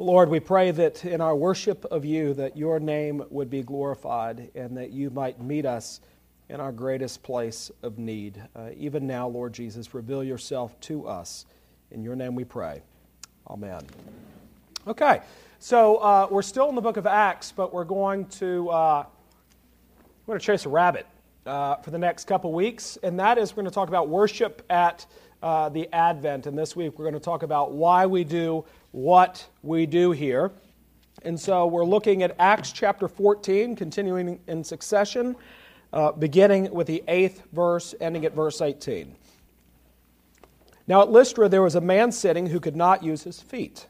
Lord, we pray that in our worship of you that your name would be glorified and that you might meet us in our greatest place of need. Uh, even now, Lord Jesus, reveal yourself to us. In your name we pray. Amen. Okay, so uh, we're still in the book of Acts, but we're going to uh, we're going to chase a rabbit uh, for the next couple weeks, and that is we're going to talk about worship at uh, the Advent. And this week we're going to talk about why we do what we do here. And so we're looking at Acts chapter 14, continuing in succession, uh, beginning with the eighth verse, ending at verse 18. Now at Lystra there was a man sitting who could not use his feet.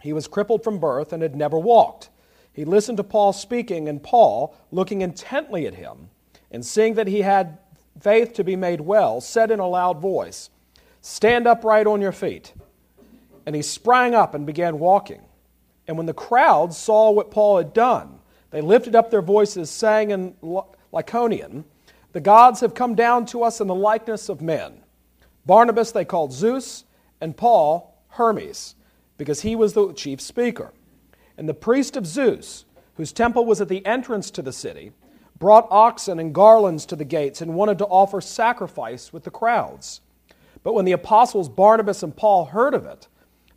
He was crippled from birth and had never walked. He listened to Paul speaking, and Paul, looking intently at him, and seeing that he had faith to be made well, said in a loud voice, Stand upright on your feet. And he sprang up and began walking. And when the crowd saw what Paul had done, they lifted up their voices, saying in Lycaonian, The gods have come down to us in the likeness of men. Barnabas they called Zeus, and Paul Hermes, because he was the chief speaker. And the priest of Zeus, whose temple was at the entrance to the city, brought oxen and garlands to the gates and wanted to offer sacrifice with the crowds. But when the apostles Barnabas and Paul heard of it,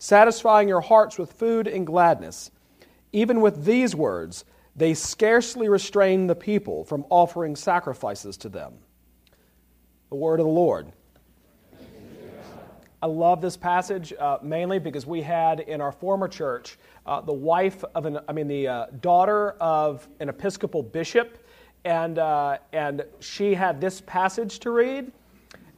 satisfying your hearts with food and gladness. Even with these words, they scarcely restrain the people from offering sacrifices to them. The word of the Lord. I love this passage uh, mainly because we had in our former church uh, the wife of an, I mean, the uh, daughter of an Episcopal bishop, and, uh, and she had this passage to read,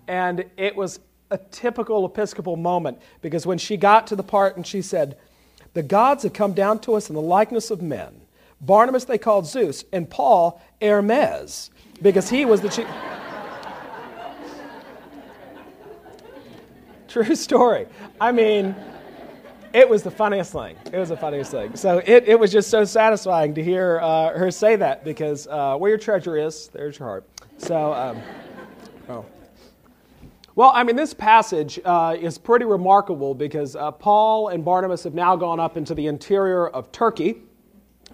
and it was a typical Episcopal moment because when she got to the part and she said, The gods have come down to us in the likeness of men. Barnabas they called Zeus, and Paul Hermes, because he was the chief. True story. I mean, it was the funniest thing. It was the funniest thing. So it, it was just so satisfying to hear uh, her say that because uh, where your treasure is, there's your heart. So, um, oh. Well, I mean, this passage uh, is pretty remarkable because uh, Paul and Barnabas have now gone up into the interior of Turkey,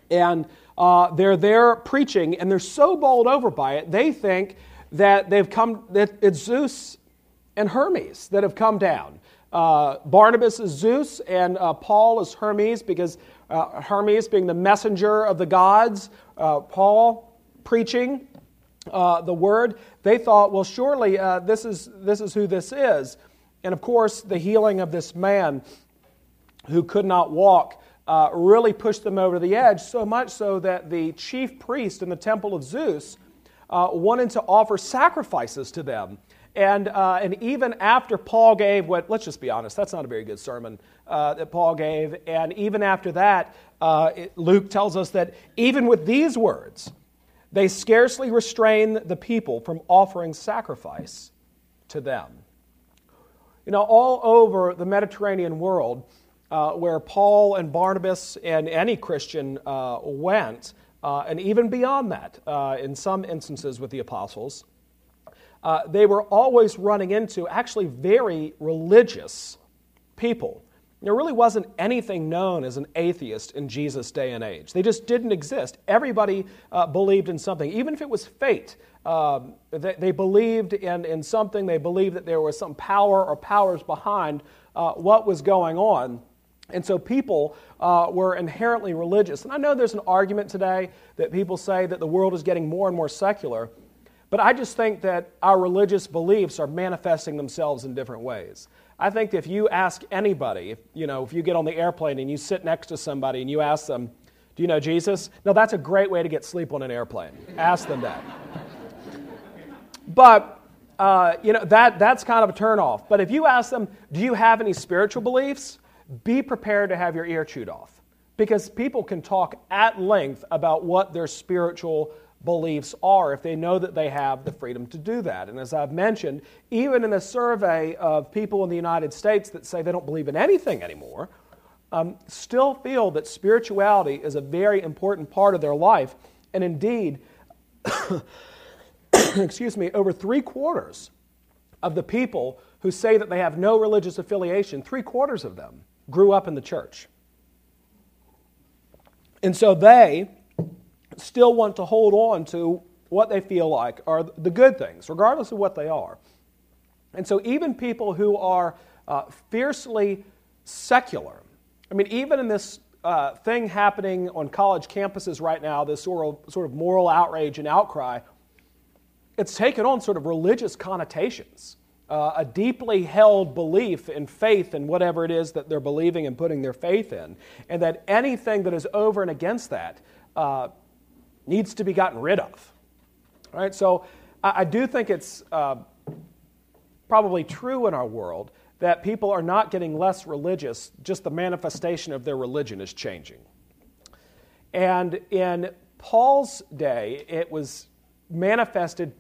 and uh, they're there preaching, and they're so bowled over by it, they think that they've come, that it's Zeus and Hermes that have come down. Uh, Barnabas is Zeus, and uh, Paul is Hermes because uh, Hermes being the messenger of the gods, Paul preaching uh, the word, they thought, well, surely uh, this, is, this is who this is. And of course, the healing of this man who could not walk uh, really pushed them over the edge, so much so that the chief priest in the temple of Zeus uh, wanted to offer sacrifices to them. And, uh, and even after Paul gave what, let's just be honest, that's not a very good sermon uh, that Paul gave. And even after that, it, Luke tells us that even with these words, they scarcely restrain the people from offering sacrifice to them. You know, all over the Mediterranean world, uh, where Paul and Barnabas and any Christian uh, went, uh, and even beyond that, uh, in some instances with the apostles, uh, they were always running into actually very religious people there really wasn't anything known as an atheist in Jesus' day and age. They just didn't exist. Everybody uh, believed in something, even if it was fate. Um, they, they, believed in, in something, they believed that there was some power or powers behind uh, what was going on. And so people uh, were inherently religious. And I know there's an argument today that people say that the world is getting more and more secular, but I just think that our religious beliefs are manifesting themselves in different ways. I think if you ask anybody, if, you know, if you get on the airplane and you sit next to somebody and you ask them, Do you know Jesus? No, that's a great way to get sleep on an airplane. ask them that. But, uh, you know, that, that's kind of a turnoff. But if you ask them, Do you have any spiritual beliefs? be prepared to have your ear chewed off because people can talk at length about what their spiritual beliefs are if they know that they have the freedom to do that. And as I've mentioned, even in a survey of people in the United States that say they don't believe in anything anymore, um, still feel that spirituality is a very important part of their life. And indeed, excuse me, over three quarters of the people who say that they have no religious affiliation, three quarters of them grew up in the church. And so they still want to hold on to what they feel like are the good things, regardless of what they are. And so even people who are uh, fiercely secular, I mean, even in this uh, thing happening on college campuses right now, this sort of, sort of moral outrage and outcry, it's taken on sort of religious connotations. Uh, a deeply held belief in faith in whatever it is that they're believing and putting their faith in, and that anything that is over and against that uh, needs to be gotten rid of. All right, so I, I do think it's uh, probably true in our world that people are not getting less religious, just the manifestation of their religion is changing. And in Paul's day, it was manifested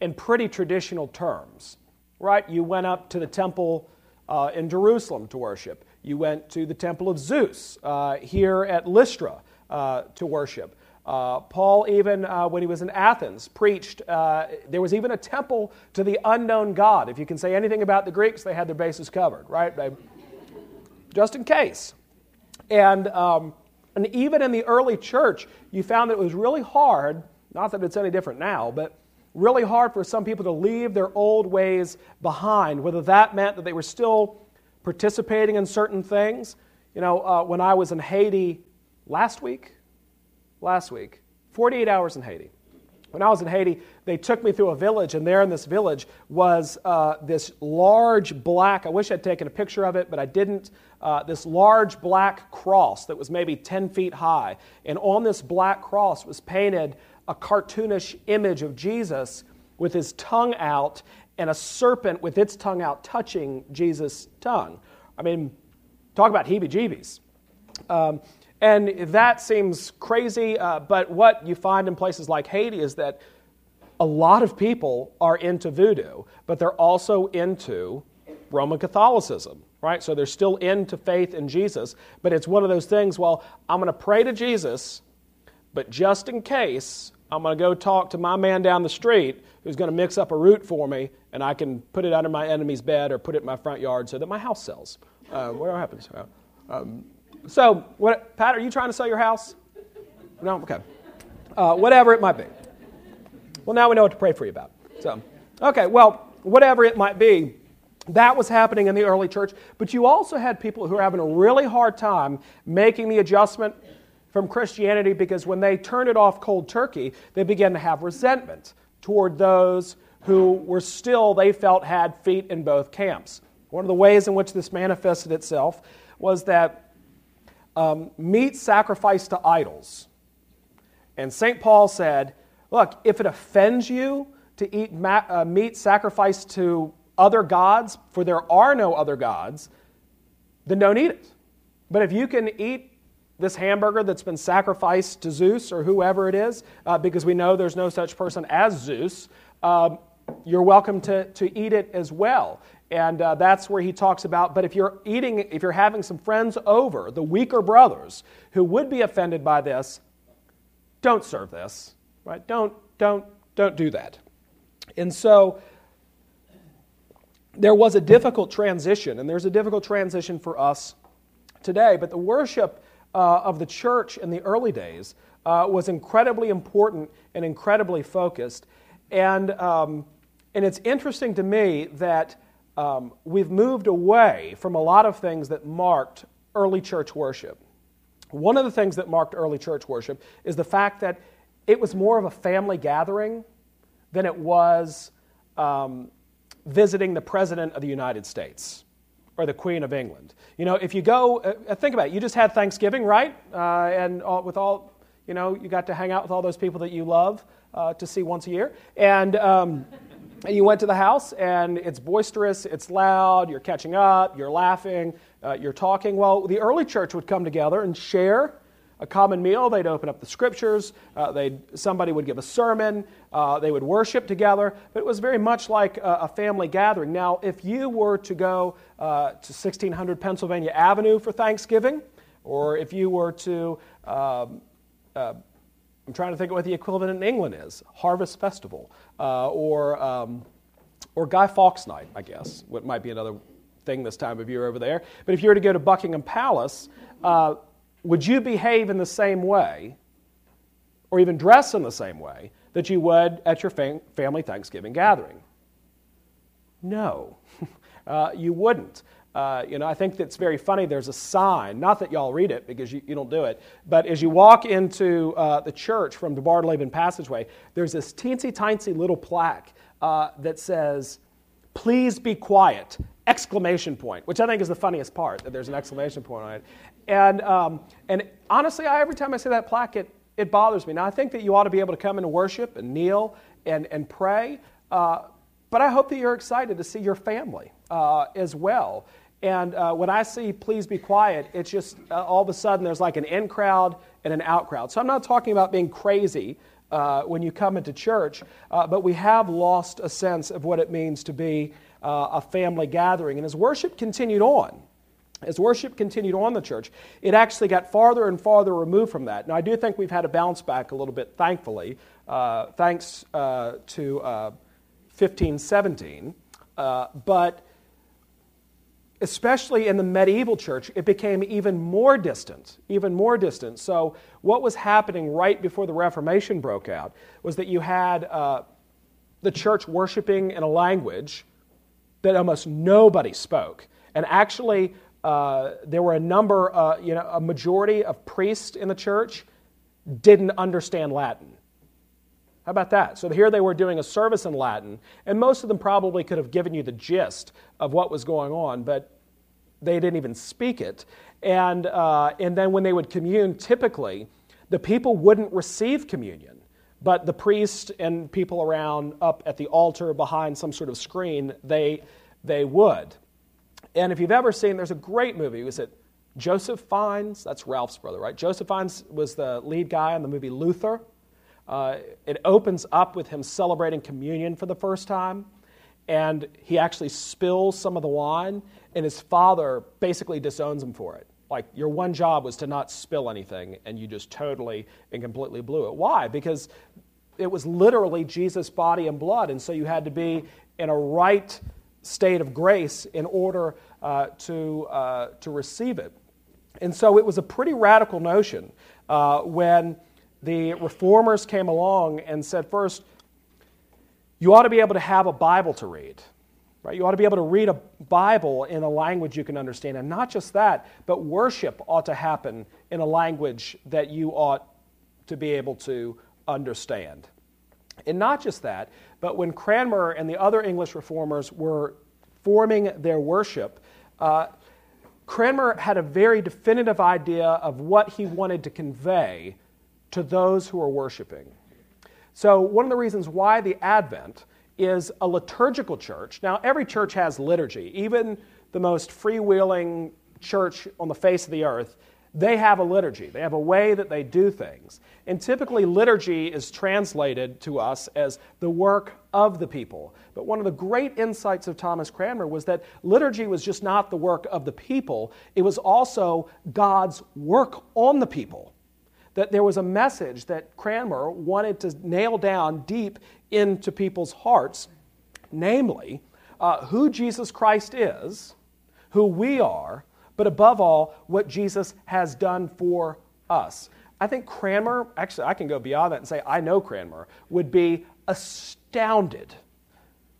in pretty traditional terms, right? You went up to the temple uh, in Jerusalem to worship. You went to the temple of Zeus uh, here at Lystra uh, to worship. Uh, Paul, even uh, when he was in Athens, preached. Uh, there was even a temple to the unknown God. If you can say anything about the Greeks, they had their bases covered, right? They, just in case. And, um, and even in the early church, you found that it was really hard, not that it's any different now, but really hard for some people to leave their old ways behind, whether that meant that they were still participating in certain things. You know, uh, when I was in Haiti last week, last week, 48 hours in Haiti. When I was in Haiti, they took me through a village, and there in this village was uh, this large black, I wish I'd taken a picture of it, but I didn't, uh, this large black cross that was maybe 10 feet high. And on this black cross was painted a cartoonish image of Jesus with his tongue out and a serpent with its tongue out touching Jesus' tongue. I mean, talk about heebie jeebies. Um, and that seems crazy, uh, but what you find in places like Haiti is that a lot of people are into voodoo, but they're also into Roman Catholicism, right? So they're still into faith in Jesus, but it's one of those things, well, I'm going to pray to Jesus, but just in case, I'm going to go talk to my man down the street who's going to mix up a root for me, and I can put it under my enemy's bed or put it in my front yard so that my house sells. Uh, what happens? Um, so, what, Pat, are you trying to sell your house? No? Okay. Uh, whatever it might be. Well, now we know what to pray for you about. So, okay, well, whatever it might be, that was happening in the early church. But you also had people who were having a really hard time making the adjustment from Christianity because when they turned it off cold turkey, they began to have resentment toward those who were still, they felt, had feet in both camps. One of the ways in which this manifested itself was that um, meat sacrificed to idols. And St. Paul said, Look, if it offends you to eat ma- uh, meat sacrificed to other gods, for there are no other gods, then don't eat it. But if you can eat this hamburger that's been sacrificed to Zeus or whoever it is, uh, because we know there's no such person as Zeus, um, you're welcome to, to eat it as well. And uh, that's where he talks about, but if you're eating, if you're having some friends over, the weaker brothers who would be offended by this, don't serve this, right? Don't, don't, don't do that. And so there was a difficult transition, and there's a difficult transition for us today, but the worship uh, of the church in the early days uh, was incredibly important and incredibly focused. And, um, and it's interesting to me that um, we've moved away from a lot of things that marked early church worship. One of the things that marked early church worship is the fact that it was more of a family gathering than it was um, visiting the President of the United States or the Queen of England. You know, if you go, uh, think about it, you just had Thanksgiving, right? Uh, and all, with all, you know, you got to hang out with all those people that you love uh, to see once a year. And, um, and you went to the house, and it's boisterous, it's loud, you're catching up, you're laughing, uh, you're talking. Well, the early church would come together and share a common meal. They'd open up the scriptures. Uh, they'd, somebody would give a sermon. Uh, they would worship together. But it was very much like a, a family gathering. Now, if you were to go uh, to 1600 Pennsylvania Avenue for Thanksgiving, or if you were to, um, uh, I'm trying to think of what the equivalent in England is, Harvest Festival, uh, or, um, or Guy Fawkes Night, I guess, what might be another thing this time of year over there. But if you were to go to Buckingham Palace, uh, would you behave in the same way, or even dress in the same way, that you would at your fam- family Thanksgiving gathering? No, uh, you wouldn't. Uh, you know, I think that's very funny. There's a sign, not that y'all read it because you, you don't do it, but as you walk into uh, the church from the Barnleben passageway, there's this teensy tiny little plaque uh, that says, Please be quiet! Exclamation point, which I think is the funniest part, that there's an exclamation point on it. And, um, and honestly, I, every time I see that plaque, it, it bothers me. Now, I think that you ought to be able to come into worship and kneel and, and pray, uh, but I hope that you're excited to see your family uh, as well. And uh, when I see please be quiet, it's just uh, all of a sudden there's like an in crowd and an out crowd. So I'm not talking about being crazy uh, when you come into church, uh, but we have lost a sense of what it means to be a family gathering. And as worship continued on, as worship continued on the church, it actually got farther and farther removed from that. Now, I do think we've had a bounce back a little bit, thankfully, uh, thanks uh, to uh, 1517. Uh, but especially in the medieval church, it became even more distant, even more distant. So, what was happening right before the Reformation broke out was that you had uh, the church worshiping in a language that almost nobody spoke. And actually, uh, there were a number, uh, you know, a majority of priests in the church didn't understand Latin. How about that? So here they were doing a service in Latin, and most of them probably could have given you the gist of what was going on, but they didn't even speak it. And, uh, and then when they would commune, typically, the people wouldn't receive communion, but the priest and people around up at the altar behind some sort of screen, they, they would. And if you've ever seen, there's a great movie. Was it Joseph Fiennes? That's Ralph's brother, right? Joseph Fiennes was the lead guy in the movie Luther. Uh, it opens up with him celebrating communion for the first time, and he actually spills some of the wine, and his father basically disowns him for it. Like, your one job was to not spill anything, and you just totally and completely blew it. Why? Because it was literally Jesus' body and blood, and so you had to be in a right state of grace in order uh, to, uh, to receive it. And so it was a pretty radical notion uh, when the reformers came along and said, first, you ought to be able to have a Bible to read. Right? You ought to be able to read a Bible in a language you can understand. And not just that, but worship ought to happen in a language that you ought to be able to understand. And not just that, but when Cranmer and the other English reformers were forming their worship, uh, Cranmer had a very definitive idea of what he wanted to convey to those who are worshiping. So, one of the reasons why the Advent is a liturgical church. Now, every church has liturgy. Even the most freewheeling church on the face of the earth they have a liturgy, they have a way that they do things. And typically, liturgy is translated to us as the work of the people. But one of the great insights of Thomas Cranmer was that liturgy was just not the work of the people, it was also God's work on the people. That there was a message that Cranmer wanted to nail down deep into people's hearts, namely, uh, who Jesus Christ is, who we are, but above all, what Jesus has done for us. I think Cranmer, actually, I can go beyond that and say I know Cranmer, would be astounded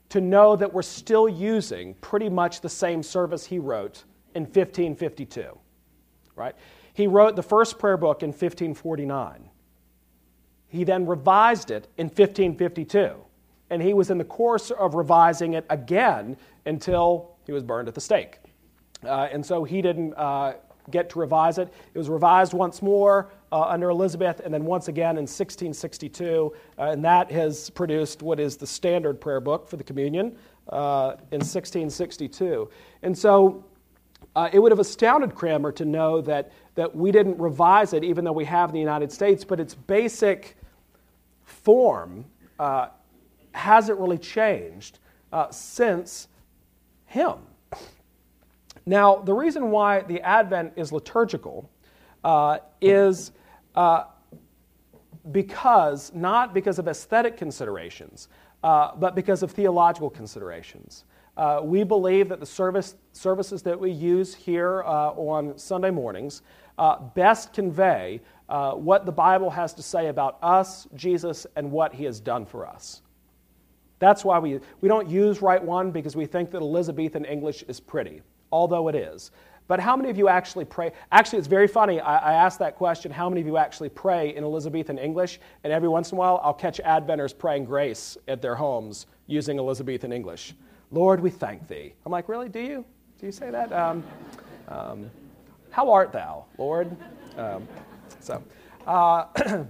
to know that we're still using pretty much the same service he wrote in 1552. Right? He wrote the first prayer book in 1549. He then revised it in 1552. And he was in the course of revising it again until he was burned at the stake. Uh, and so he didn't uh, get to revise it. It was revised once more uh, under Elizabeth, and then once again in 1662, uh, and that has produced what is the standard prayer book for the communion uh, in 1662. And so Uh, it would have astounded Cranmer to know that, that we didn't revise it, even though we have in the United States, but its basic form uh, hasn't really changed uh, since him. Now, the reason why the Advent is liturgical uh, is uh, because, not because of aesthetic considerations, uh, but because of theological considerations. Uh, we believe that the service, services that we use here uh, on Sunday mornings uh, best convey uh, what the Bible has to say about us, Jesus, and what he has done for us. That's why we, we don't use Rite One because we think that Elizabethan English is pretty, although it is. But how many of you actually pray? Actually, it's very funny. I, I asked that question how many of you actually pray in Elizabethan English? And every once in a while, I'll catch Adventers praying grace at their homes using Elizabethan English. Lord, we thank thee. I'm like, really? Do you? Do you say that? Um, um, how art thou, Lord? Um, so, uh,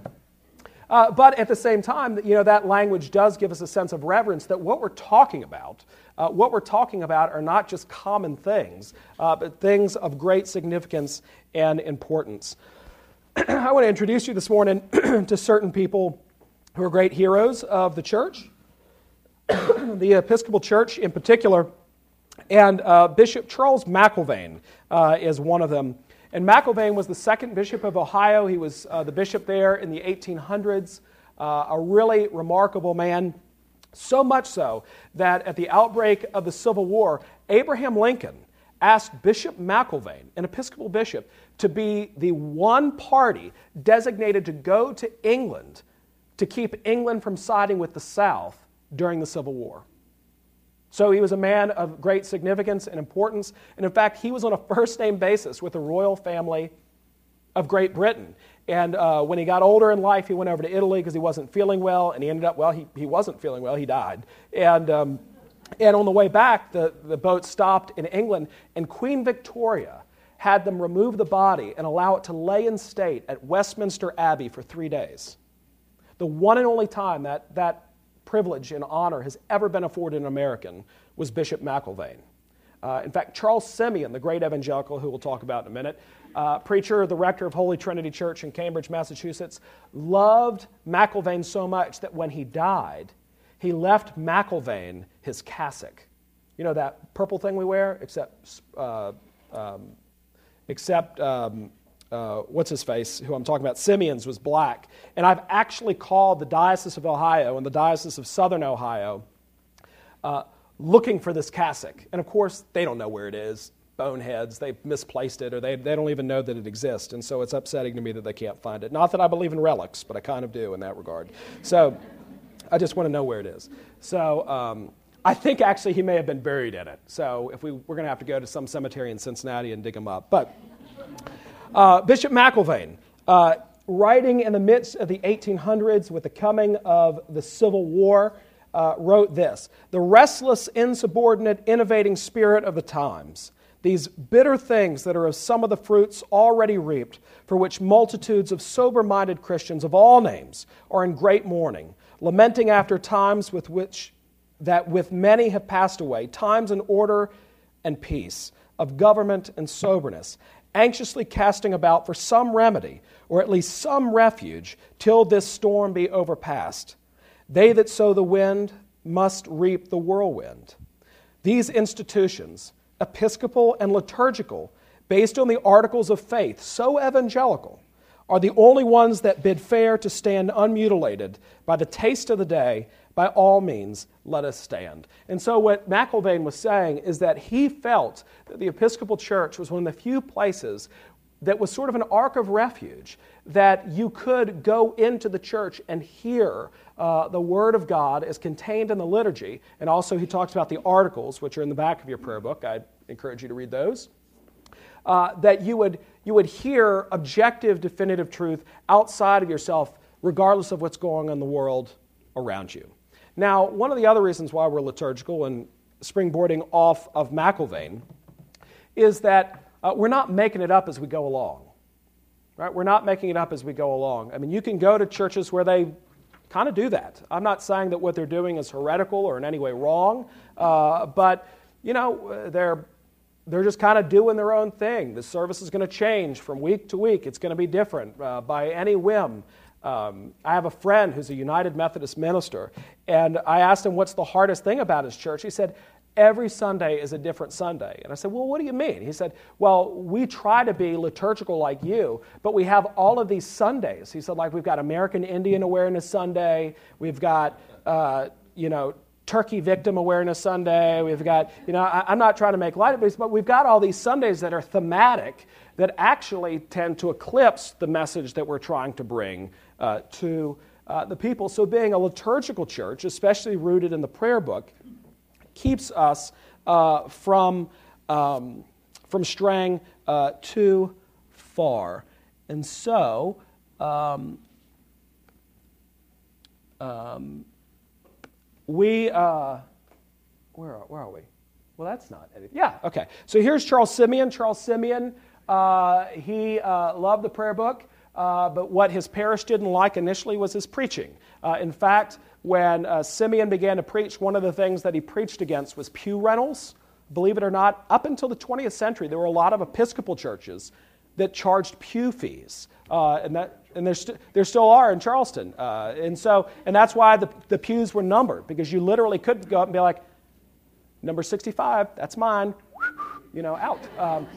uh, but at the same time, you know, that language does give us a sense of reverence that what we're talking about, uh, what we're talking about are not just common things, uh, but things of great significance and importance. I want to introduce you this morning to certain people who are great heroes of the church. the Episcopal Church in particular, and uh, Bishop Charles McIlvaine uh, is one of them. And McIlvaine was the second bishop of Ohio. He was uh, the bishop there in the 1800s, uh, a really remarkable man. So much so that at the outbreak of the Civil War, Abraham Lincoln asked Bishop McIlvaine, an Episcopal bishop, to be the one party designated to go to England to keep England from siding with the South during the Civil War. So he was a man of great significance and importance. And in fact, he was on a first name basis with the royal family of Great Britain. And uh, when he got older in life, he went over to Italy because he wasn't feeling well. And he ended up, well, he, he wasn't feeling well, he died. And, um, and on the way back, the, the boat stopped in England, and Queen Victoria had them remove the body and allow it to lay in state at Westminster Abbey for three days. The one and only time that, that privilege and honor has ever been afforded an American was Bishop McIlvaine. Uh, in fact, Charles Simeon, the great evangelical who we'll talk about in a minute, uh, preacher, the rector of Holy Trinity Church in Cambridge, Massachusetts, loved McIlvaine so much that when he died, he left McIlvaine his cassock. You know that purple thing we wear, except, uh, um, except um, uh, what's his face, who I'm talking about, Simeon's was black. And I've actually called the Diocese of Ohio and the Diocese of Southern Ohio uh, looking for this cassock. And of course, they don't know where it is. Boneheads, they've misplaced it, or they, they don't even know that it exists. And so it's upsetting to me that they can't find it. Not that I believe in relics, but I kind of do in that regard. So I just want to know where it is. So um, I think actually he may have been buried in it. So if we, we're going to have to go to some cemetery in Cincinnati and dig him up. But uh, Bishop McIlvaine, uh, writing in the midst of the 1800s with the coming of the Civil War, uh, wrote this The restless, insubordinate, innovating spirit of the times, these bitter things that are of some of the fruits already reaped, for which multitudes of sober minded Christians of all names are in great mourning, lamenting after times with which that with many have passed away, times in order and peace, of government and soberness, anxiously casting about for some remedy, or at least some refuge, till this storm be overpast. They that sow the wind must reap the whirlwind. These institutions, episcopal and liturgical, based on the articles of faith, so evangelical, are the only ones that bid fair to stand unmutilated by the taste of the day by all means, let us stand. And so, what McIlvaine was saying is that he felt that the Episcopal Church was one of the few places that was sort of an ark of refuge, that you could go into the church and hear uh, the Word of God as contained in the liturgy. And also, he talks about the articles, which are in the back of your prayer book. I encourage you to read those. Uh, that you would, you would hear objective, definitive truth outside of yourself, regardless of what's going on in the world around you. Now, one of the other reasons why we're liturgical and springboarding off of McIlvaine is that uh, we're not making it up as we go along. Right? We're not making it up as we go along. I mean, you can go to churches where they kind of do that. I'm not saying that what they're doing is heretical or in any way wrong, uh, but you know, they're they're just kind of doing their own thing. The service is going to change from week to week. It's going to be different uh, by any whim. Um, I have a friend who's a United Methodist minister, and I asked him what's the hardest thing about his church. He said, Every Sunday is a different Sunday. And I said, Well, what do you mean? He said, Well, we try to be liturgical like you, but we have all of these Sundays. He said, like, we've got American Indian Awareness Sunday, we've got, uh, you know, Turkey Victim Awareness Sunday. We've got, you know, I, am not trying to make light of this, but we've got all these Sundays that are thematic that actually tend to eclipse the message that we're trying to bring uh, to uh, the people. So, being a liturgical church, especially rooted in the prayer book, keeps us uh, from, um, from straying uh, too far. And so, um, um, we, uh, where, are, where are we? Well, that's not anything. Yeah, okay. So here's Charles Simeon. Charles Simeon, uh, he loved the prayer book, uh, but what his parish didn't like initially was his preaching. Uh, in fact, when uh, Simeon began to preach, one of the things that he preached against was pew rentals. Believe it or not, up until the 20th century, there were a lot of Episcopal churches that charged pew fees. Uh, and that and there, st- there still are in Charleston. Uh, and so, and that's why the, the pews were numbered, because you literally could go up and be like, number 65, that's mine, you know, out. Um,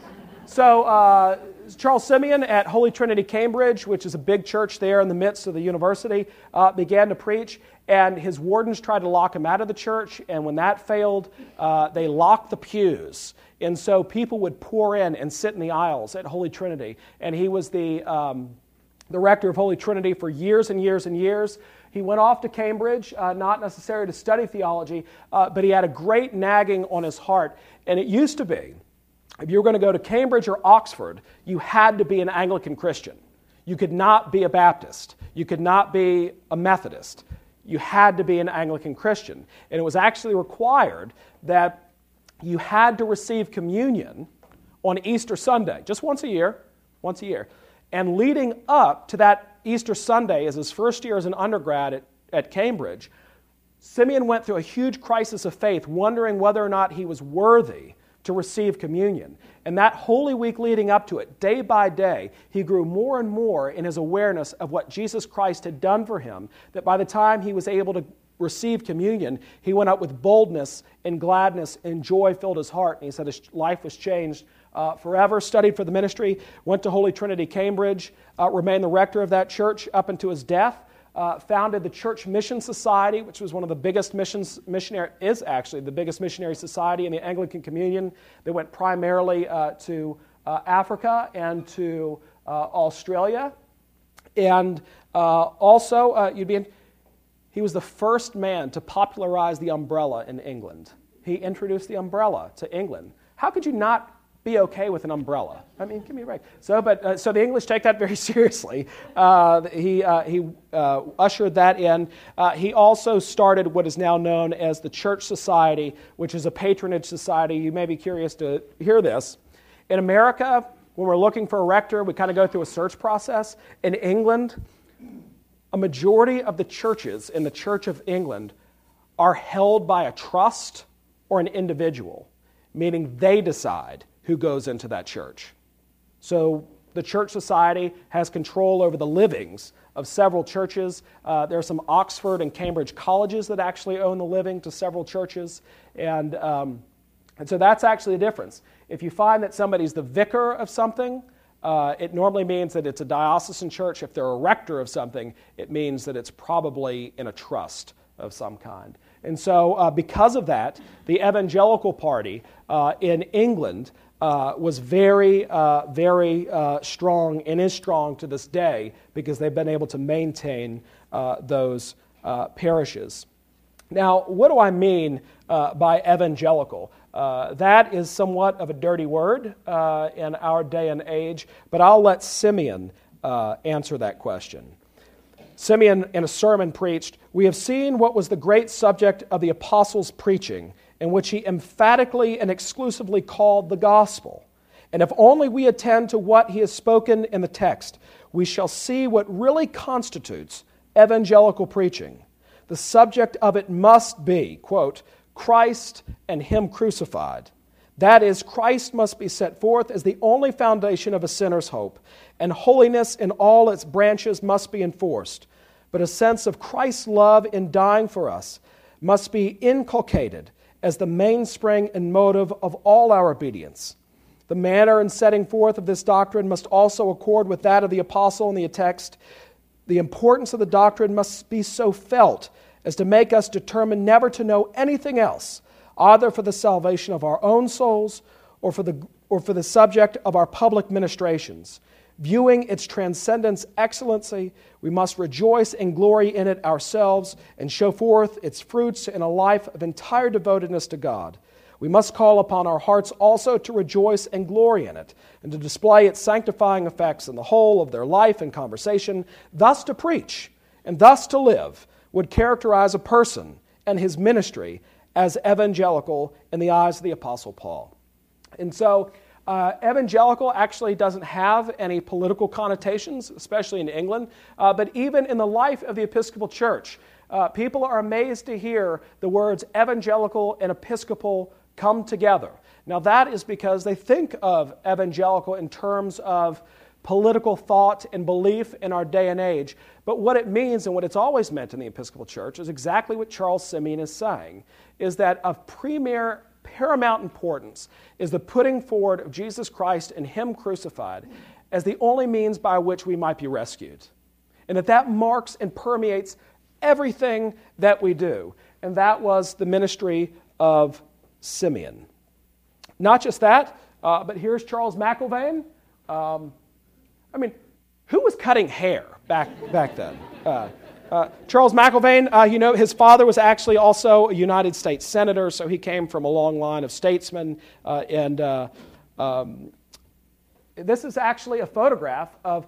so, uh, Charles Simeon at Holy Trinity Cambridge, which is a big church there in the midst of the university, uh, began to preach, and his wardens tried to lock him out of the church, and when that failed, uh, they locked the pews. And so people would pour in and sit in the aisles at Holy Trinity, and he was the um, the rector of Holy Trinity for years and years and years. He went off to Cambridge, uh, not necessarily to study theology, uh, but he had a great nagging on his heart. And it used to be, if you were going to go to Cambridge or Oxford, you had to be an Anglican Christian. You could not be a Baptist. You could not be a Methodist. You had to be an Anglican Christian. And it was actually required that you had to receive communion on Easter Sunday, just once a year, once a year. And leading up to that Easter Sunday, as his first year as an undergrad at, at Cambridge, Simeon went through a huge crisis of faith, wondering whether or not he was worthy to receive communion. And that Holy Week leading up to it, day by day, he grew more and more in his awareness of what Jesus Christ had done for him, that by the time he was able to receive communion, he went up with boldness and gladness and joy filled his heart. And he said his life was changed uh, forever, studied for the ministry, went to Holy Trinity Cambridge, uh, remained the rector of that church up until his death. Uh, founded the Church Mission Society, which was one of the biggest missions, missionary, is actually the biggest missionary society in the Anglican Communion that went primarily uh, to uh, Africa and to uh, Australia. And also, you'd be in, he was the first man to popularize the umbrella in England. He introduced the umbrella to England. How could you not be okay with an umbrella. I mean, give me a break. So, but uh, so the English take that very seriously. Uh, he uh, he uh, ushered that in. Uh, he also started what is now known as the Church Society, which is a patronage society. You may be curious to hear this. In America, when we're looking for a rector, we kind of go through a search process. In England, a majority of the churches in the Church of England are held by a trust or an individual, meaning they decide who goes into that church. So the church society has control over the livings of several churches. Uh, there are some Oxford and Cambridge colleges that actually own the living to several churches. And, um, and so that's actually the difference. If you find that somebody's the vicar of something, uh, it normally means that it's a diocesan church. If they're a rector of something, it means that it's probably in a trust of some kind. And so, uh, because of that, the evangelical party uh, in England uh, was very, uh, very uh, strong and is strong to this day because they've been able to maintain uh, those uh, parishes. Now, what do I mean by evangelical? that is somewhat of a dirty word in our day and age, but I'll let Simeon answer that question. Simeon, in a sermon, preached, We have seen what was the great subject of the apostles' preaching in which he emphatically and exclusively called the gospel. And if only we attend to what he has spoken in the text, we shall see what really constitutes evangelical preaching. The subject of it must be, quote, Christ and Him crucified. That is, Christ must be set forth as the only foundation of a sinner's hope, and holiness in all its branches must be enforced. But a sense of Christ's love in dying for us must be inculcated as the mainspring and motive of all our obedience. The manner and setting forth of this doctrine must also accord with that of the apostle in the text. The importance of the doctrine must be so felt as to make us determine never to know anything else either for the salvation of our own souls or for the, or for the subject of our public ministrations. Viewing its transcendence excellency, we must rejoice and glory in it ourselves and show forth its fruits in a life of entire devotedness to God. We must call upon our hearts also to rejoice and glory in it, and to display its sanctifying effects in the whole of their life and conversation. Thus to preach and thus to live would characterize a person and his ministry as evangelical in the eyes of the Apostle Paul. And so, uh, evangelical actually doesn't have any political connotations, especially in England, uh, but even in the life of the Episcopal Church, uh, people are amazed to hear the words evangelical and episcopal come together. Now, that is because they think of evangelical in terms of political thought and belief in our day and age. But what it means and what it's always meant in the Episcopal Church is exactly what Charles Simeon is saying is that of premier, paramount importance is the putting forward of Jesus Christ and Him crucified as the only means by which we might be rescued. And that that marks and permeates everything that we do. And that was the ministry of Simeon. Not just that, uh, but here's Charles McIlvaine. Um, I mean, who was cutting hair back, back then? Uh, uh, Charles McIlvaine, uh, you know, his father was actually also a United States Senator, so he came from a long line of statesmen. Uh, and uh, um, this is actually a photograph of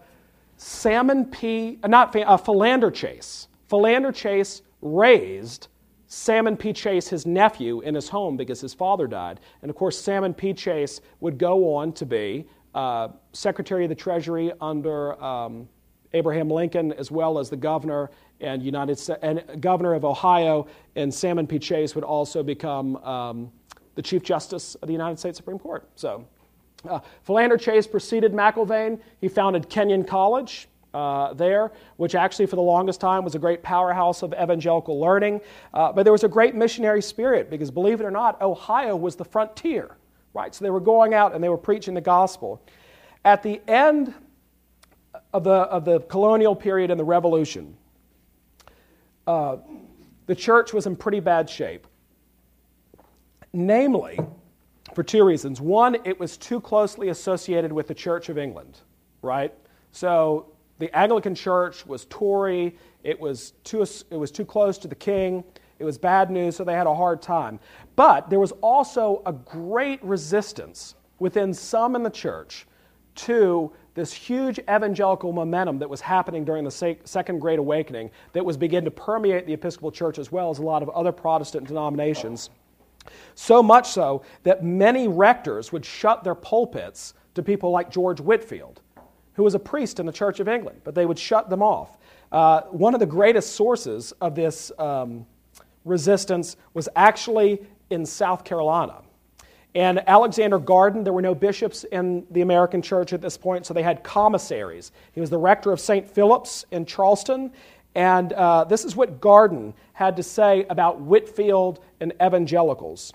Salmon P., uh, not uh, Philander Chase. Philander Chase raised Salmon P. Chase, his nephew, in his home because his father died. And of course, Salmon P. Chase would go on to be Secretary of the Treasury under. Um, Abraham Lincoln, as well as the governor and United and governor of Ohio, and Salmon P. Chase would also become um, the Chief Justice of the United States Supreme Court. So, uh, Philander Chase preceded McIlvaine. He founded Kenyon College. Uh, there, which actually for the longest time was a great powerhouse of evangelical learning. Uh, but there was a great missionary spirit because, believe it or not, Ohio was the frontier, right? So they were going out and they were preaching the gospel. At the end of the, of the colonial period and the revolution, uh, the church was in pretty bad shape. Namely, for two reasons. One, it was too closely associated with the Church of England, right? So the Anglican Church was Tory, it was too, it was too close to the king, it was bad news, so they had a hard time. But there was also a great resistance within some in the church to this huge evangelical momentum that was happening during the Second Great Awakening that was beginning to permeate the Episcopal Church as well as a lot of other Protestant denominations. So much so that many rectors would shut their pulpits to people like George Whitefield, who was a priest in the Church of England, but they would shut them off. Uh, one of the greatest sources of this um, resistance was actually in South Carolina. And Alexander Garden, there were no bishops in the American church at this point, so they had commissaries. He was the rector of St. Philip's in Charleston. And uh, this is what Garden had to say about Whitefield and evangelicals.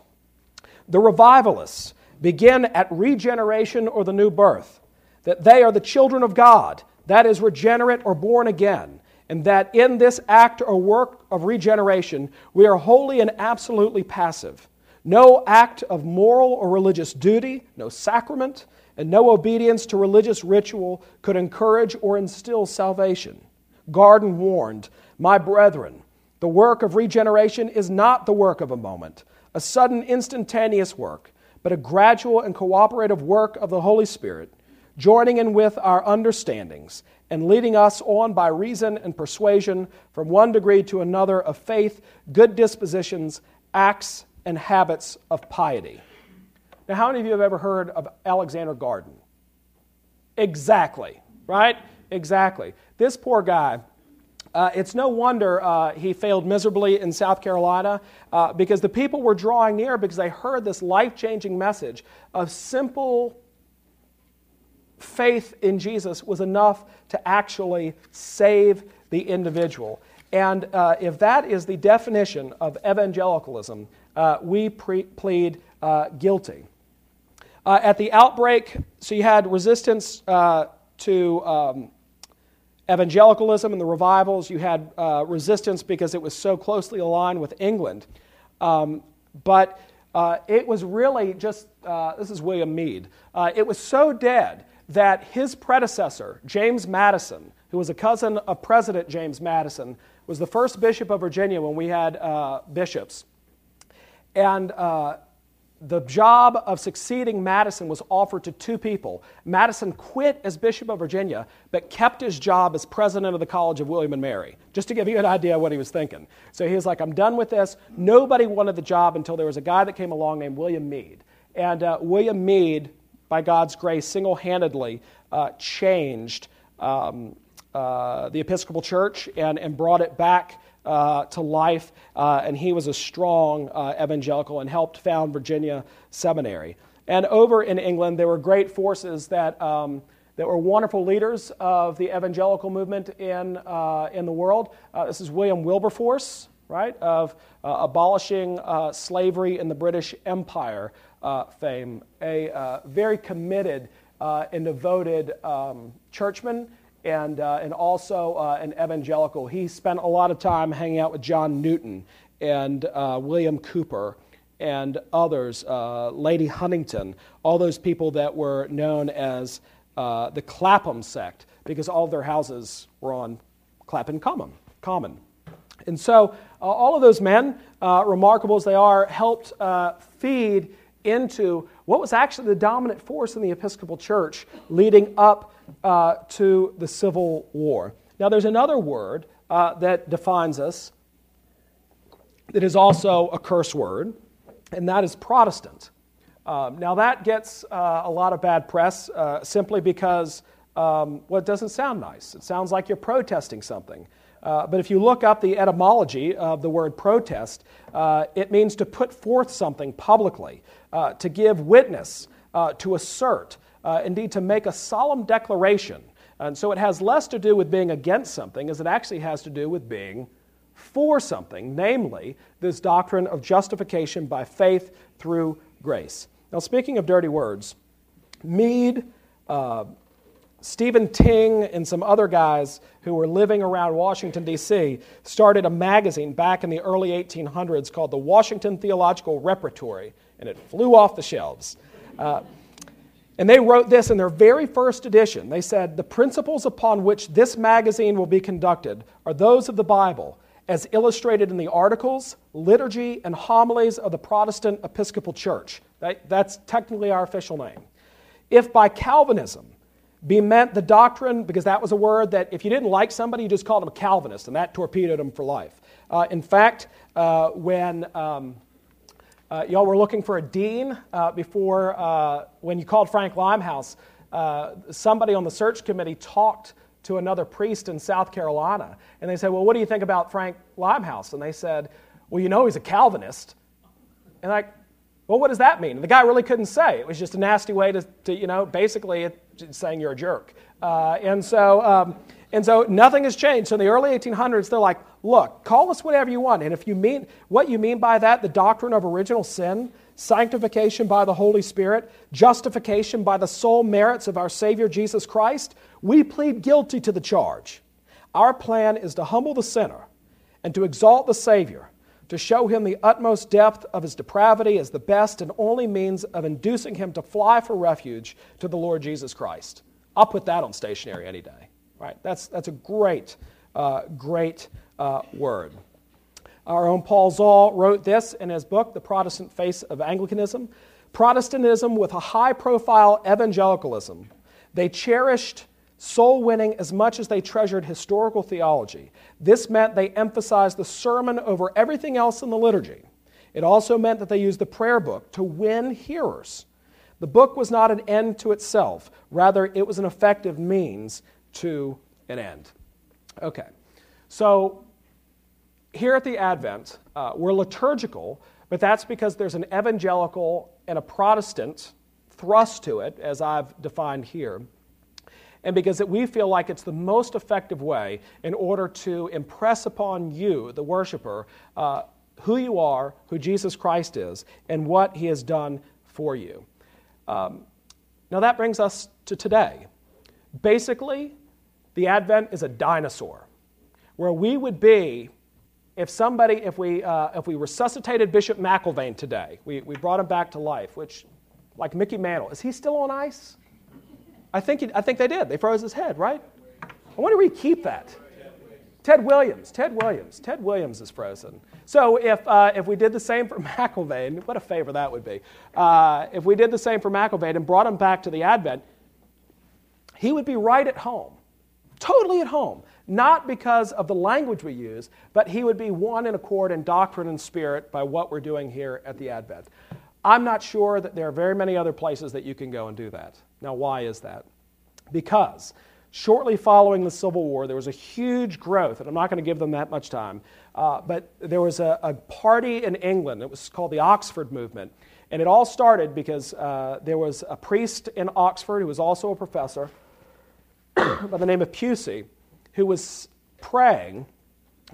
The revivalists begin at regeneration or the new birth, that they are the children of God, that is, regenerate or born again, and that in this act or work of regeneration, we are wholly and absolutely passive. No act of moral or religious duty, no sacrament, and no obedience to religious ritual could encourage or instill salvation. Garden warned, My brethren, the work of regeneration is not the work of a moment, a sudden instantaneous work, but a gradual and cooperative work of the Holy Spirit, joining in with our understandings and leading us on by reason and persuasion from one degree to another of faith, good dispositions, acts, and habits of piety. Now, how many of you have ever heard of Alexander Garden? Exactly, right? Exactly. This poor guy Uh, it's no wonder uh, he failed miserably in South Carolina uh, because the people were drawing near because they heard this life changing message of simple faith in Jesus was enough to actually save the individual. And uh, if that is the definition of evangelicalism, uh, we pre- plead uh, guilty. at the outbreak, so you had resistance to. Um, evangelicalism and the revivals. You had uh, resistance because it was so closely aligned with England. Um, but uh, it was really just, uh, this is William Meade, uh, it was so dead that his predecessor, James Madison, who was a cousin of President James Madison, was the first bishop of Virginia when we had uh, bishops. And uh, the job of succeeding Madison was offered to two people. Madison quit as Bishop of Virginia, but kept his job as president of the College of William and Mary, just to give you an idea of what he was thinking. So he was like, I'm done with this. Nobody wanted the job until there was a guy that came along named William Meade. And uh, William Meade, by God's grace, single handedly uh, changed um, uh, the Episcopal Church and, and brought it back uh, to life, uh, and he was a strong uh, evangelical and helped found Virginia Seminary. And over in England, there were great forces that, um, that were wonderful leaders of the evangelical movement in, uh, in the world. Uh, this is William Wilberforce, right, of abolishing slavery in the British Empire fame, a very committed and devoted um, churchman and, uh, and also uh, an evangelical. He spent a lot of time hanging out with John Newton and uh, William Cowper and others, uh, Lady Huntingdon, all those people that were known as uh, the Clapham sect because all of their houses were on Clapham Common. common. And so uh, all of those men, remarkable as they are, helped feed into what was actually the dominant force in the Episcopal Church leading up uh, to the Civil War. Now, there's another word uh, that defines us that is also a curse word, and that is Protestant. Um, now, that gets uh, a lot of bad press uh, simply because, um, well, it doesn't sound nice. It sounds like you're protesting something. Uh, but if you look up the etymology of the word protest, uh, it means to put forth something publicly, uh, to give witness, uh, to assert, uh, indeed to make a solemn declaration. And so it has less to do with being against something as it actually has to do with being for something, namely this doctrine of justification by faith through grace. Now, speaking of dirty words, Meade, uh, Stephen Tyng, and some other guys who were living around Washington, D.C., started a magazine back in the early 1800s called the Washington Theological Repertory, and it flew off the shelves. Uh, and they wrote this in their very first edition. They said, The principles upon which this magazine will be conducted are those of the Bible, as illustrated in the articles, liturgy, and homilies of the Protestant Episcopal Church. That's technically our official name. If by Calvinism be meant the doctrine, because that was a word that if you didn't like somebody, you just called them a Calvinist, and that torpedoed them for life. Uh, in fact, uh, when um, uh, y'all were looking for a dean uh, before, uh, when you called Frank Limehouse, uh, somebody on the search committee talked to another priest in South Carolina. And they said, Well, what do you think about Frank Limehouse? And they said, Well, you know he's a Calvinist. And like, well, what does that mean? And the guy really couldn't say. It was just a nasty way to, to you know, basically saying you're a jerk. Uh, and so, um, and so nothing has changed. So in the early 1800s, they're like, look, call us whatever you want. And if you mean what you mean by that, the doctrine of original sin, sanctification by the Holy Spirit, justification by the sole merits of our Savior Jesus Christ, we plead guilty to the charge. Our plan is to humble the sinner and to exalt the Savior, to show him the utmost depth of his depravity as the best and only means of inducing him to fly for refuge to the Lord Jesus Christ. I'll put that on stationery any day. Right? That's, that's a great, uh, great uh, word. Our own Paul Zahl wrote this in his book, The Protestant Face of Anglicanism. Protestantism with a high profile evangelicalism. They cherished soul winning as much as they treasured historical theology. This meant they emphasized the sermon over everything else in the liturgy. It also meant that they used the prayer book to win hearers. The book was not an end to itself, rather, it was an effective means to an end. Okay. So, here at the Advent, uh, we're liturgical, but that's because there's an evangelical and a Protestant thrust to it, as I've defined here. And because it, we feel like it's the most effective way in order to impress upon you, the worshiper, uh, who you are, who Jesus Christ is, and what he has done for you. Um, now that brings us to today. Basically, the Advent is a dinosaur, where we would be if somebody, if we, uh, if we resuscitated Bishop McIlvaine today, we, we brought him back to life, which, like Mickey Mantle, is he still on ice? I think, he, I think they did. They froze his head, right? I wonder where you keep that. Ted Williams. Ted Williams. Ted Williams is frozen. So if, uh, if we did the same for McIlvaine, what a favor that would be. Uh, if we did the same for McIlvaine and brought him back to the Advent, he would be right at home, totally at home. Not because of the language we use, but he would be one in accord in doctrine and spirit by what we're doing here at the Advent. I'm not sure that there are very many other places that you can go and do that. Now, why is that? Because shortly following the Civil War, there was a huge growth, and I'm not going to give them that much time, uh, but there was a, a, party in England. It was called the Oxford Movement. And it all started because uh, there was a priest in Oxford who was also a professor by the name of Pusey who was praying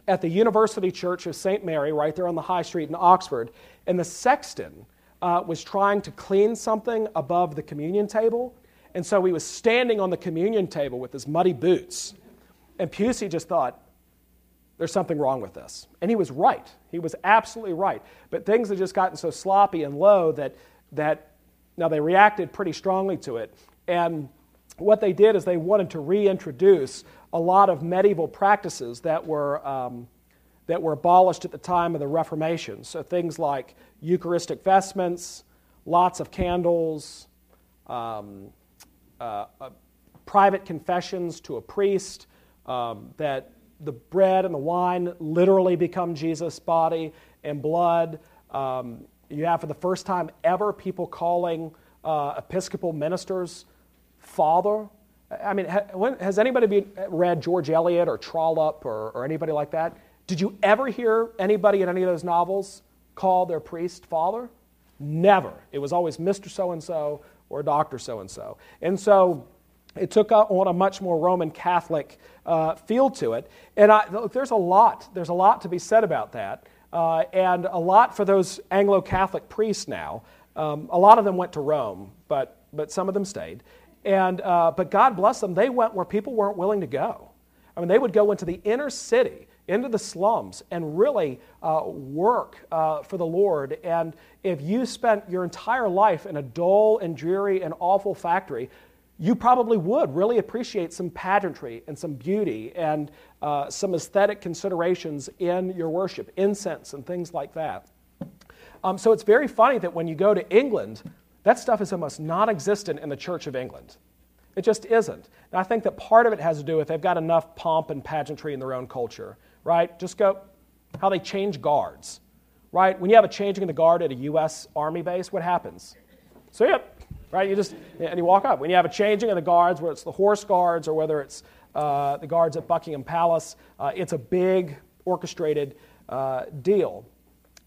at the University Church of St. Mary right there on the High Street in Oxford. And the sexton uh, was trying to clean something above the communion table. And so he was standing on the communion table with his muddy boots. And Pusey just thought, there's something wrong with this. And he was right. He was absolutely right. But things had just gotten so sloppy and low that, that now they reacted pretty strongly to it. And what they did is they wanted to reintroduce a lot of medieval practices that were, um, that were abolished at the time of the Reformation. So things like Eucharistic vestments, lots of candles, um, uh, uh, private confessions to a priest, um, that the bread and the wine literally become Jesus' body and blood. Um, you have, for the first time ever, people calling uh, Episcopal ministers father. I mean, has anybody been, read George Eliot or Trollope or, or anybody like that? Did you ever hear anybody in any of those novels call their priest father? Never. It was always Mr. So and so or Dr. So and so. And so it took on a much more Roman Catholic uh, feel to it. And I, look, there's a lot. There's a lot to be said about that. Uh, and a lot for those Anglo Catholic priests now. Um, a lot of them went to Rome, but, but some of them stayed. And, uh, but God bless them, they went where people weren't willing to go. I mean, they would go into the inner city, into the slums, and really uh, work uh, for the Lord. And if you spent your entire life in a dull and dreary and awful factory, you probably would really appreciate some pageantry and some beauty and uh, some aesthetic considerations in your worship, incense and things like that. Um, so it's very funny that when you go to England, that stuff is almost non existent in the Church of England. It just isn't. And I think that part of it has to do with they've got enough pomp and pageantry in their own culture, right? Just go how they change guards, right? When you have a changing of the guard at a U.S. Army base, what happens? So, yep, right? You just, and you walk up. When you have a changing of the guards, whether it's the horse guards or whether it's uh, the guards at Buckingham Palace, uh, it's a big orchestrated uh, deal.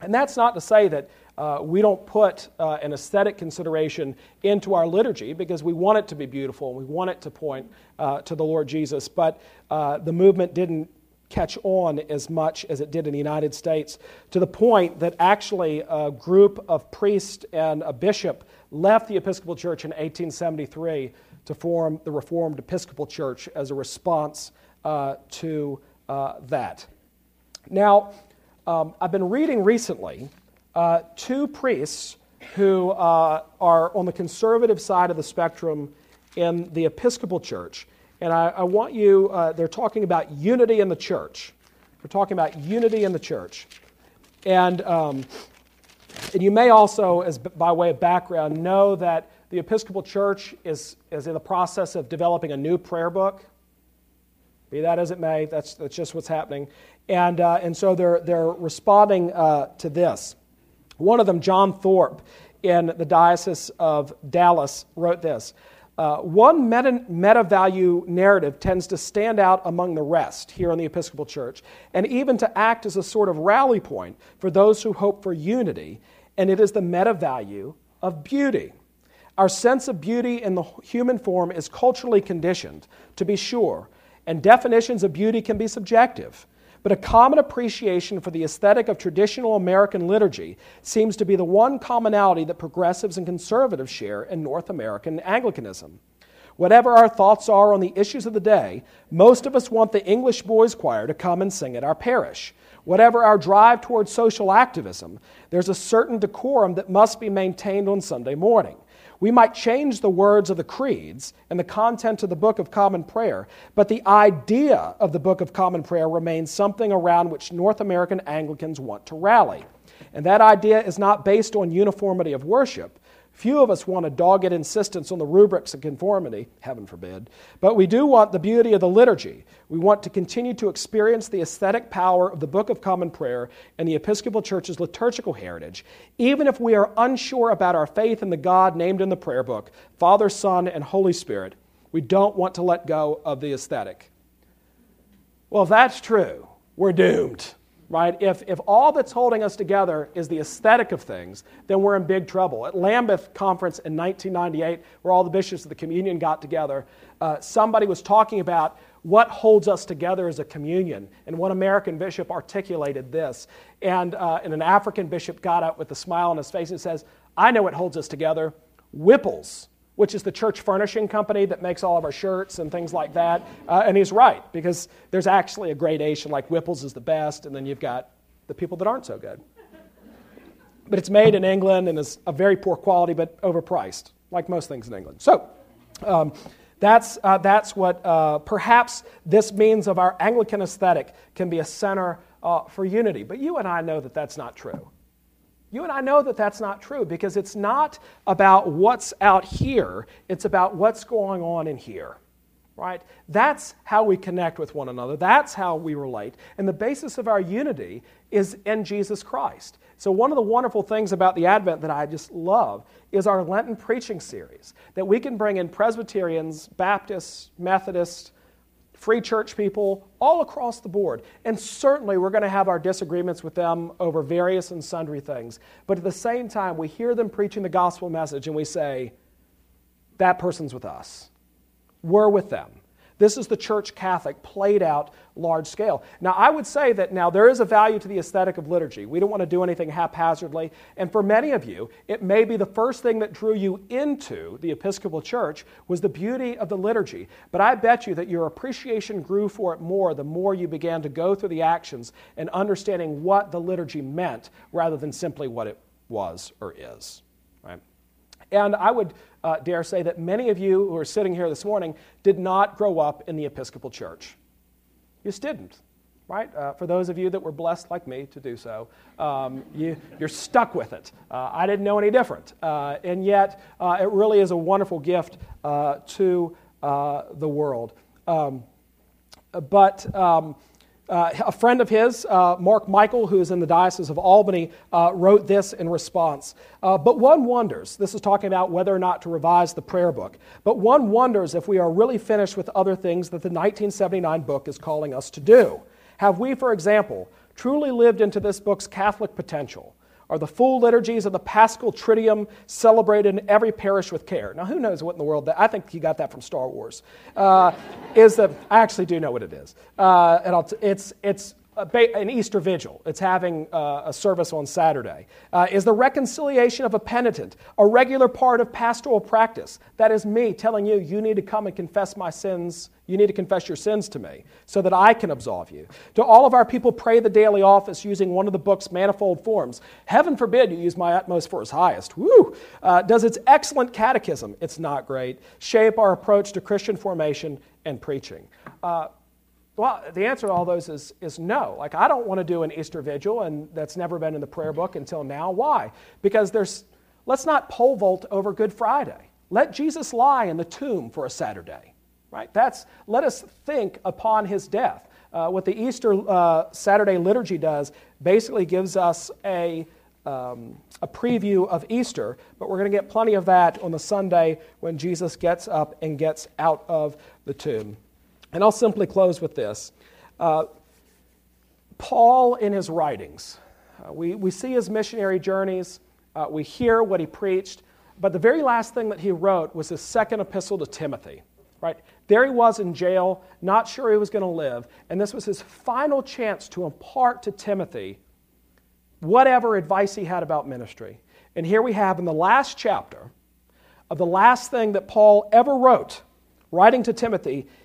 And that's not to say that uh, we don't put uh, an aesthetic consideration into our liturgy because we want it to be beautiful and we want it to point uh, to the Lord Jesus. But uh, the movement didn't catch on as much as it did in the United States to the point that actually a group of priests and a bishop left the Episcopal Church in 1873 to form the Reformed Episcopal Church as a response uh, to uh, that. Now, um, I've been reading recently uh, two priests who uh, are on the conservative side of the spectrum in the Episcopal Church. And I, I want you, uh, they're talking about unity in the church. They're talking about unity in the church. And, um, and you may also, as by way of background, know that the Episcopal Church is, is in the process of developing a new prayer book. Be that as it may, that's, that's just what's happening. And, uh, and so they're, they're responding uh, to this. One of them, John Thorpe, in the Diocese of Dallas, wrote this Uh, one meta, meta value narrative tends to stand out among the rest here in the Episcopal Church, and even to act as a sort of rally point for those who hope for unity, and it is the meta value of beauty. Our sense of beauty in the human form is culturally conditioned, to be sure, and definitions of beauty can be subjective. But a common appreciation for the aesthetic of traditional American liturgy seems to be the one commonality that progressives and conservatives share in North American Anglicanism. Whatever our thoughts are on the issues of the day, most of us want the English boys' choir to come and sing at our parish. Whatever our drive towards social activism, there's a certain decorum that must be maintained on Sunday morning. We might change the words of the creeds and the content of the Book of Common Prayer, but the idea of the Book of Common Prayer remains something around which North American Anglicans want to rally. And that idea is not based on uniformity of worship, Few of us want a dogged insistence on the rubrics of conformity, heaven forbid, but we do want the beauty of the liturgy. We want to continue to experience the aesthetic power of the Book of Common Prayer and the Episcopal Church's liturgical heritage, even if we are unsure about our faith in the God named in the prayer book, Father, Son, and Holy Spirit. We don't want to let go of the aesthetic. Well, if that's true, we're doomed right? If, if all that's holding us together is the aesthetic of things, then we're in big trouble. At Lambeth Conference in 1998, where all the bishops of the communion got together, uh, somebody was talking about what holds us together as a communion. And one American bishop articulated this. And, uh, and an African bishop got up with a smile on his face and says, I know what holds us together Wippell's which is the church furnishing company that makes all of our shirts and things like that. Uh, and he's right, because there's actually a gradation, like Wippell's is the best, and then you've got the people that aren't so good. But it's made in England and is of very poor quality, but overpriced, like most things in England. So, um, that's, uh, that's what uh, perhaps this means of our Anglican aesthetic can be a center uh, for unity. But you and I know that that's not true. You and I know that that's not true because it's not about what's out here, it's about what's going on in here. Right? That's how we connect with one another. That's how we relate. And the basis of our unity is in Jesus Christ. So, one of the wonderful things about the Advent that I just love is our Lenten preaching series that we can bring in Presbyterians, Baptists, Methodists, free church people, all across the board. And certainly we're going to have our disagreements with them over various and sundry things. But at the same time, we hear them preaching the gospel message and we say, that person's with us. We're with them. This is the church Catholic played out large scale. Now, I would say that now there is a value to the aesthetic of liturgy. We don't want to do anything haphazardly. And for many of you, it may be the first thing that drew you into the Episcopal Church was the beauty of the liturgy. But I bet you that your appreciation grew for it more the more you began to go through the actions and understanding what the liturgy meant rather than simply what it was or is. Right? And I would uh, dare say that many of you who are sitting here this morning did not grow up in the Episcopal Church. You just didn't, right? Uh, for those of you that were blessed like me to do so, um, you, are stuck with it. Uh, I didn't know any different. Uh, and yet, uh, it really is a wonderful gift uh, to the world. Um, but um, uh, a friend of his, uh, Mark Michael, who is in the Diocese of Albany, uh, wrote this in response. Uh, but one wonders, this is talking about whether or not to revise the prayer book, but one wonders if we are really finished with other things that the 1979 book is calling us to do. Have we, for example, truly lived into this book's Catholic potential? Are the full liturgies of the Paschal Triduum celebrated in every parish with care? Now, who knows what in the world that, I think he got that from Star Wars. Uh, is that, I actually do know what it is. Uh, and t- it's, it's an Easter vigil. It's having uh, a service on Saturday. Uh, is the reconciliation of a penitent a regular part of pastoral practice? That is me telling you, you need to come and confess my sins. You need to confess your sins to me so that I can absolve you. Do all of our people pray the daily office using one of the book's manifold forms? Heaven forbid you use my utmost for his highest. Woo! Uh, does its excellent catechism, it's not great, shape our approach to Christian formation and preaching? Well, the answer to all those is, is no. Like, I don't want to do an Easter vigil, and that's never been in the prayer book until now. Why? Because there's, let's not pole vault over Good Friday. Let Jesus lie in the tomb for a Saturday, right? That's, let us think upon his death. Uh, what the Easter uh, Saturday liturgy does basically gives us a, um, a preview of Easter, but we're going to get plenty of that on the Sunday when Jesus gets up and gets out of the tomb. And I'll simply close with this. Uh, Paul, in his writings, uh, we, we see his missionary journeys, uh, we hear what he preached, but the very last thing that he wrote was his second epistle to Timothy. Right? There he was in jail, not sure he was going to live, and this was his final chance to impart to Timothy whatever advice he had about ministry. And here we have in the last chapter of the last thing that Paul ever wrote, writing to Timothy,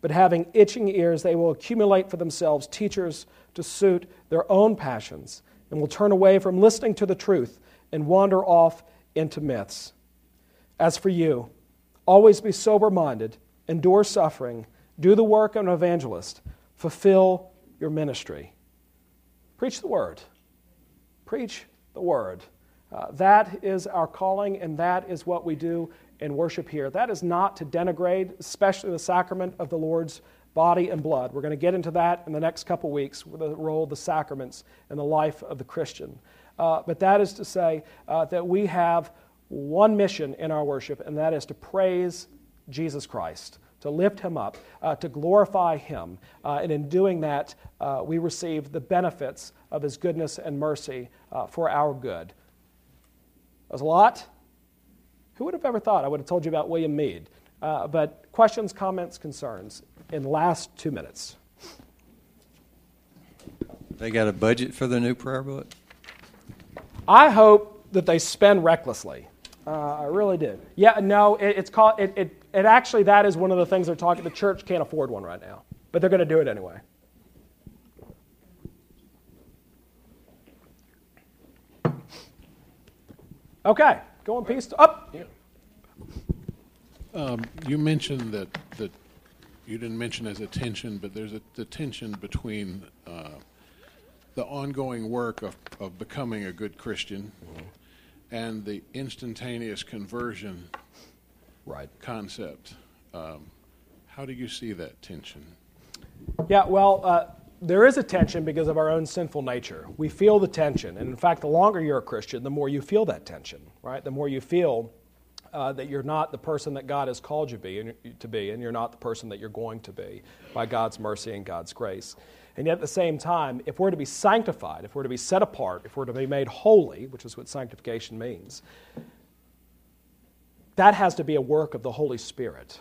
but having itching ears, they will accumulate for themselves teachers to suit their own passions, and will turn away from listening to the truth and wander off into myths. As for you, always be sober minded, endure suffering, do the work of an evangelist, fulfill your ministry. Preach the word. Preach the word. Uh, that is our calling, and that is what we do in worship here. That is not to denigrate, especially the sacrament of the Lord's body and blood. We're going to get into that in the next couple weeks, with the role of the sacraments in the life of the Christian. Uh, but that is to say uh, that we have one mission in our worship, and that is to praise Jesus Christ to lift him up, uh, to glorify him. Uh, and in doing that, uh, we receive the benefits of his goodness and mercy uh, for our good. That was a lot. Who would have ever thought I would have told you about William Meade? Uh, but questions, comments, concerns in the last two minutes. They got a budget for the new prayer book? I hope that they spend recklessly. Uh, I really do. Yeah, no, it, it's called, it, it, it actually, that is one of the things they're talking, the church can't afford one right now, but they're going to do it anyway. Okay, go in peace. Up. Yeah. Um, you mentioned that that you didn't mention as a tension, but there's a the tension between uh, the ongoing work of, of becoming a good Christian mm-hmm. and the instantaneous conversion right. concept. Um, how do you see that tension? Yeah, well, uh, there is a tension because of our own sinful nature. We feel the tension. And in fact, the longer you're a Christian, the more you feel that tension, right? The more you feel uh, that you're not the person that God has called you be, and, to be, and you're not the person that you're going to be by God's mercy and God's grace. And yet, at the same time, if we're to be sanctified, if we're to be set apart, if we're to be made holy, which is what sanctification means, that has to be a work of the Holy Spirit.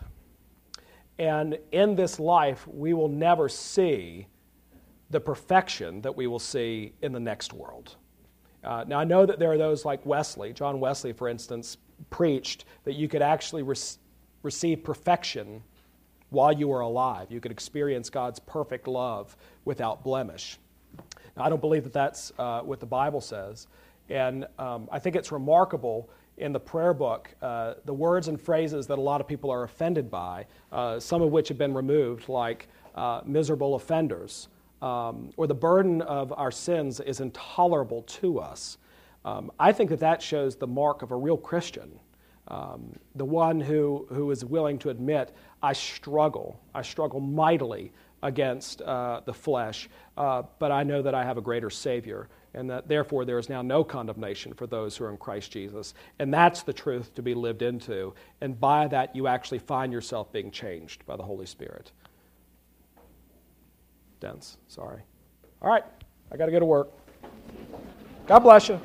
And in this life, we will never see the perfection that we will see in the next world. Uh, now, I know that there are those like Wesley, John Wesley, for instance, preached that you could actually re- receive perfection while you were alive. You could experience God's perfect love without blemish. Now, I don't believe that that's uh, what the Bible says. And um, I think it's remarkable in the prayer book uh, the words and phrases that a lot of people are offended by, uh, some of which have been removed, like uh, miserable offenders, um, or the burden of our sins is intolerable to us. Um, I think that that shows the mark of a real Christian. Um, the one who, who is willing to admit, I struggle, I struggle mightily against uh, the flesh, uh, but I know that I have a greater Savior and that therefore there is now no condemnation for those who are in Christ Jesus. And that's the truth to be lived into. And by that, you actually find yourself being changed by the Holy Spirit. Dense, sorry. All right, I got to go to work. God bless you.